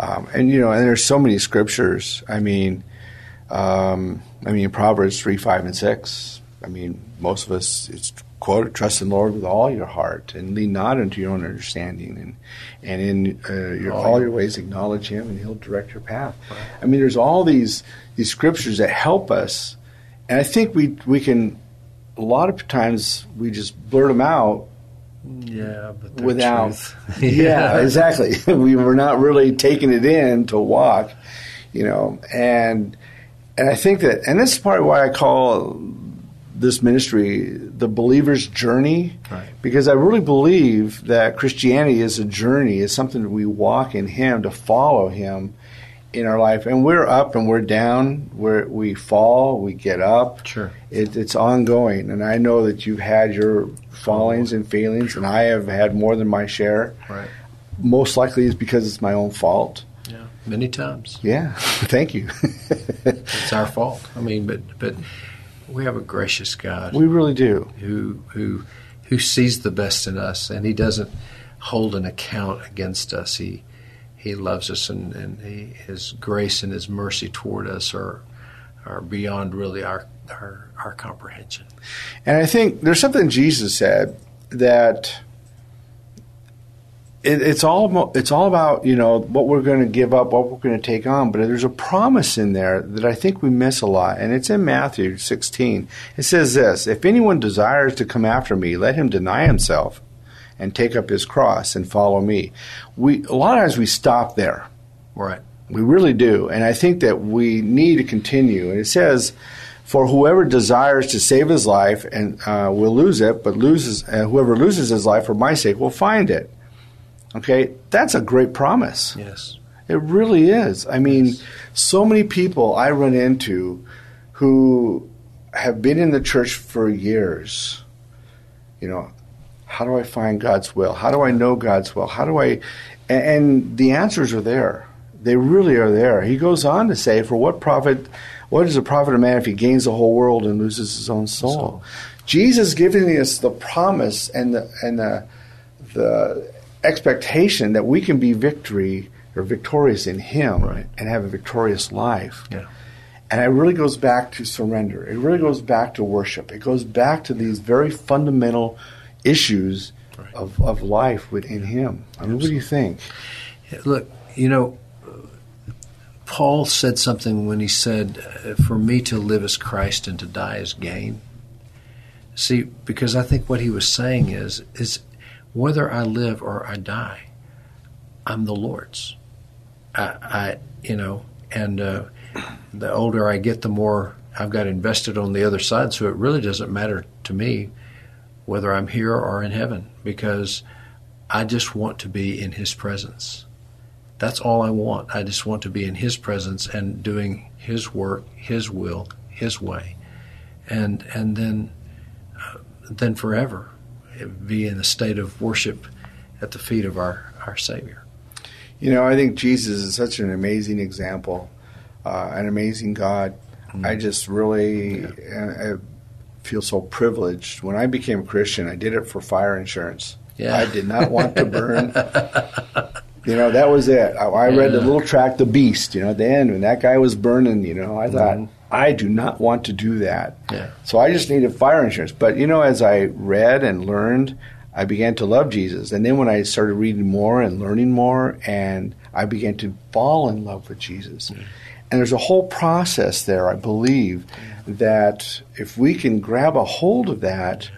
Um, and you know, and there's so many scriptures. I mean, um, I mean, Proverbs three, five, and six. I mean, most of us it's quoted: "Trust in the Lord with all your heart, and lean not unto your own understanding, and and in uh, your, All your ways acknowledge Him, and He'll direct your path." I mean, there's all these these scriptures that help us, and I think we we can. A lot of times we just blurt them out Yeah, without truth. yeah exactly we were not really taking it in to walk you know and and i think that and this is part of why i call this ministry the believer's journey Right. because i really believe that christianity is a journey is something that we walk in him to follow him in our life and we're up and we're down where we fall we get up Sure. it, it's ongoing, and I know that you've had your fallings and failings, and I have had more than my share. Right. Most likely, is because it's my own fault. Yeah. Many times. Yeah, thank you. It's our fault. I mean, but but we have a gracious God we really do. who who who sees the best in us, and He doesn't hold an account against us. He He loves us, and, and he, His grace and His mercy toward us are are beyond really our our, our comprehension. And I think there's something Jesus said that it, it's all it's all about you know what we're going to give up, what we're going to take on. But there's a promise in there that I think we miss a lot, and it's in Matthew 16. It says this: If anyone desires to come after me, let him deny himself and take up his cross and follow me. We a lot of times we stop there. Right. We really do. And I think that we need to continue. And it says, For whoever desires to save his life and uh, will lose it, but loses uh, whoever loses his life for my sake will find it. Okay, that's a great promise. Yes. It really is. I mean, so many people I run into who have been in the church for years. You know, how do I find God's will? How do I know God's will? How do I. And, the answers are there. They really are there. He goes on to say, For what profit. What is the profit of man if he gains the whole world and loses his own soul? Soul. Jesus giving us the promise and the and the the expectation that we can be victory or victorious in Him Right. and have a victorious life. Yeah. And it really goes back to surrender. It really goes back to worship. It goes back to these very fundamental issues Right. of, of life within Him. I mean, what do you think? Look, you know, Paul said something when he said, uh, "For me to live as Christ and to die as gain." See, because I think what he was saying is, is whether I live or I die, I'm the Lord's. I, I you know, and uh, the older I get, the more I've got invested on the other side. So it really doesn't matter to me whether I'm here or in heaven, because I just want to be in His presence. That's all I want. I just want to be in His presence and doing His work, His will, His way, and and then uh, then forever be in a state of worship at the feet of our our Savior. You know, I think Jesus is such an amazing example, uh, an amazing God. I just really uh, I feel so privileged. When I became a Christian, I did it for fire insurance. Yeah. I did not want to burn. You know, that was it. I, I read the little track, The Beast, you know, at the end when that guy was burning, you know, I thought, Mhm. I do not want to do that. Yeah. So I just needed fire insurance. But, you know, as I read and learned, I began to love Jesus. And then when I started reading more and learning more, and I began to fall in love with Jesus. And there's a whole process there, I believe, that if we can grab a hold of that,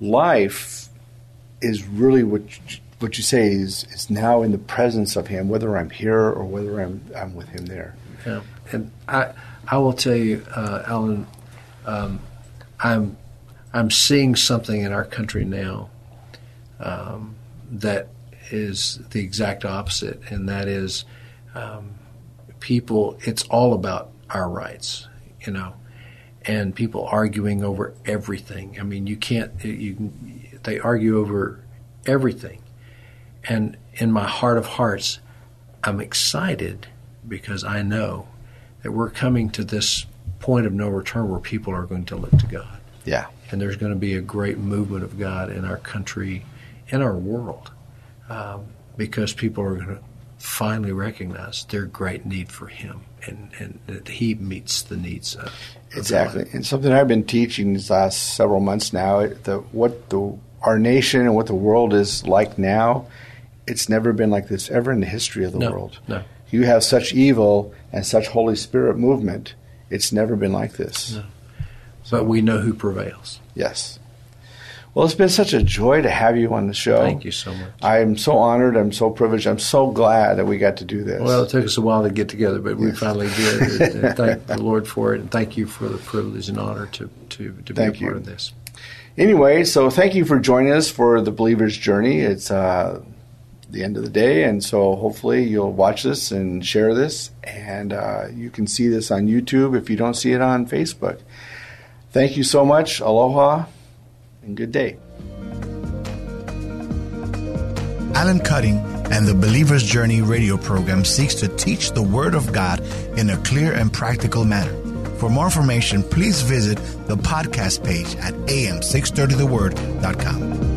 life is really what you, what you say is is now in the presence of Him, whether I'm here or whether I'm I'm with Him there. Yeah, and I I will tell you, uh, Alan, um, I'm I'm seeing something in our country now um, that is the exact opposite, and that is um, people. It's all about our rights, you know, and people arguing over everything. I mean, you can't. You can- they argue over everything, and in my heart of hearts, I'm excited because I know that we're coming to this point of no return where people are going to look to God. Yeah. And there's going to be a great movement of God in our country, in our world, um, because people are going to finally recognize their great need for Him and, and that He meets the needs of of Exactly, and something I've been teaching these last several months now. The what the our nation and what the world is like now, it's never been like this ever in the history of the No, world. no. You have such evil and such Holy Spirit movement. It's never been like this. No. But we know who prevails. Yes. Well, it's been such a joy to have you on the show. Thank you so much. I'm so honored. I'm so privileged. I'm so glad that we got to do this. Well, it took us a while to get together, but we Yes. finally did. And thank the Lord for it, and thank you for the privilege and honor to to, to be Thank a part you. of this. Anyway, so thank you for joining us for the Believer's Journey. It's uh, the end of the day, and so hopefully you'll watch this and share this, and uh, you can see this on YouTube if you don't see it on Facebook. Thank you so much. Aloha, and good day. Alan Cutting and the Believer's Journey radio program seeks to teach the Word of God in a clear and practical manner. For more information, please visit the podcast page at am630theword.com.